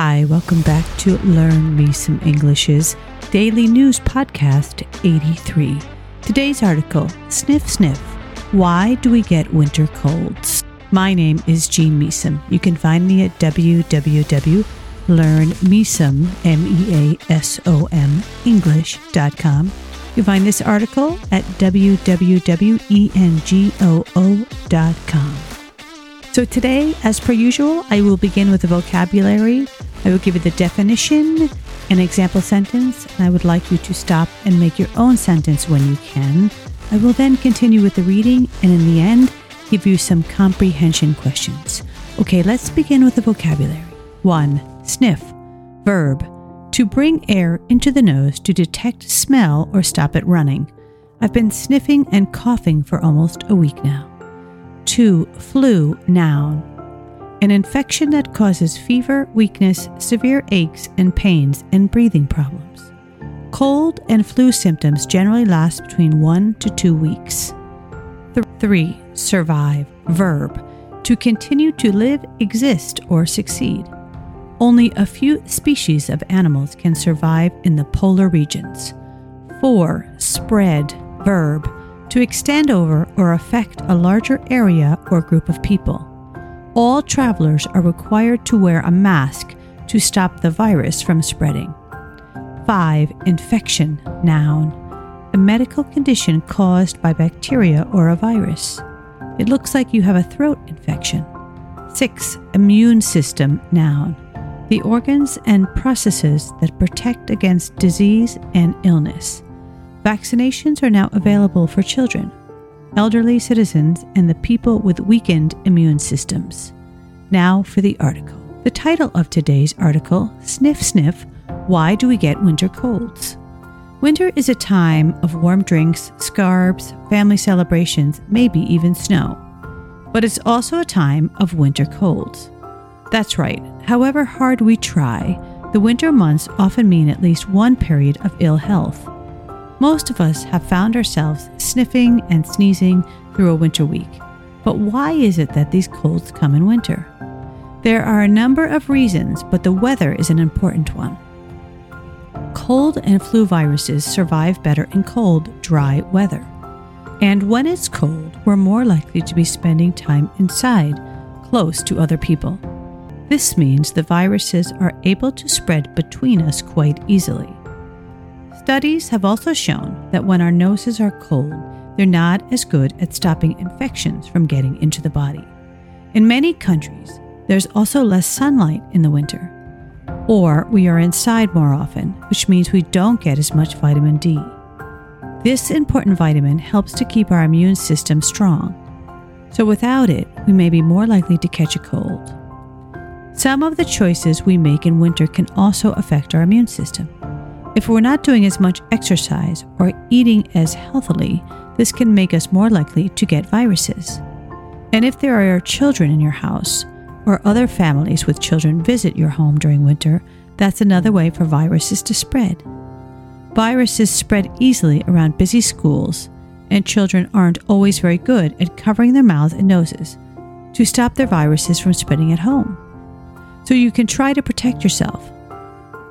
Hi, welcome back to Learn Me Some English's Daily News Podcast 83. Today's article Sniff Sniff Why Do We Get Winter Colds? My name is Jean Measom. You can find me at www.learnmeasom, M-E-A-S-O-M, English.com. You find this article at www.engoo.com. So today, as per usual, I will begin with the vocabulary. I will give you the definition, an example sentence, and I would like you to stop and make your own sentence when you can. I will then continue with the reading and in the end, give you some comprehension questions. Okay, let's begin with the vocabulary. 1. Sniff. Verb. To bring air into the nose to detect smell or stop it running. I've been sniffing and coughing for almost a week now. 2. Flu, noun. An infection that causes fever, weakness, severe aches and pains, and breathing problems. Cold and flu symptoms generally last between 1 to 2 weeks. 3. Survive, verb. To continue to live, exist, or succeed. Only a few species of animals can survive in the polar regions. 4. Spread, verb to extend over or affect a larger area or group of people. All travelers are required to wear a mask to stop the virus from spreading. 5. Infection, noun. A medical condition caused by bacteria or a virus. It looks like you have a throat infection. 6. Immune system, noun. The organs and processes that protect against disease and illness. Vaccinations are now available for children, elderly citizens, and the people with weakened immune systems. Now for the article. The title of today's article Sniff Sniff Why Do We Get Winter Colds? Winter is a time of warm drinks, scarves, family celebrations, maybe even snow. But it's also a time of winter colds. That's right, however hard we try, the winter months often mean at least one period of ill health. Most of us have found ourselves sniffing and sneezing through a winter week. But why is it that these colds come in winter? There are a number of reasons, but the weather is an important one. Cold and flu viruses survive better in cold, dry weather. And when it's cold, we're more likely to be spending time inside, close to other people. This means the viruses are able to spread between us quite easily. Studies have also shown that when our noses are cold, they're not as good at stopping infections from getting into the body. In many countries, there's also less sunlight in the winter. Or we are inside more often, which means we don't get as much vitamin D. This important vitamin helps to keep our immune system strong. So without it, we may be more likely to catch a cold. Some of the choices we make in winter can also affect our immune system. If we're not doing as much exercise or eating as healthily, this can make us more likely to get viruses. And if there are children in your house, or other families with children visit your home during winter, that's another way for viruses to spread. Viruses spread easily around busy schools, and children aren't always very good at covering their mouths and noses to stop their viruses from spreading at home. So you can try to protect yourself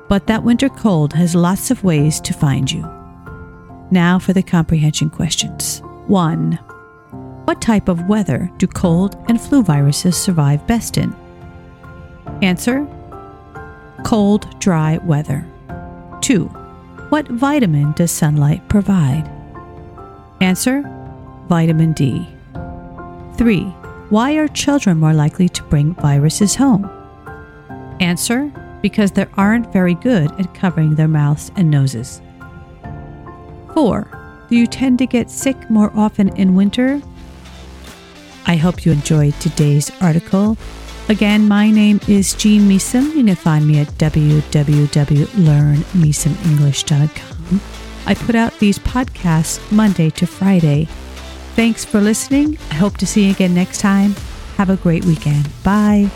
but that winter cold has lots of ways to find you. Now for the comprehension questions. 1. What type of weather do cold and flu viruses survive best in? Answer Cold, dry weather. 2. What vitamin does sunlight provide? Answer Vitamin D. 3. Why are children more likely to bring viruses home? Answer because they aren't very good at covering their mouths and noses. 4. Do you tend to get sick more often in winter? I hope you enjoyed today's article. Again, my name is Jean Measom. You can find me at www.learnmeasomenglish.com. I put out these podcasts Monday to Friday. Thanks for listening. I hope to see you again next time. Have a great weekend. Bye.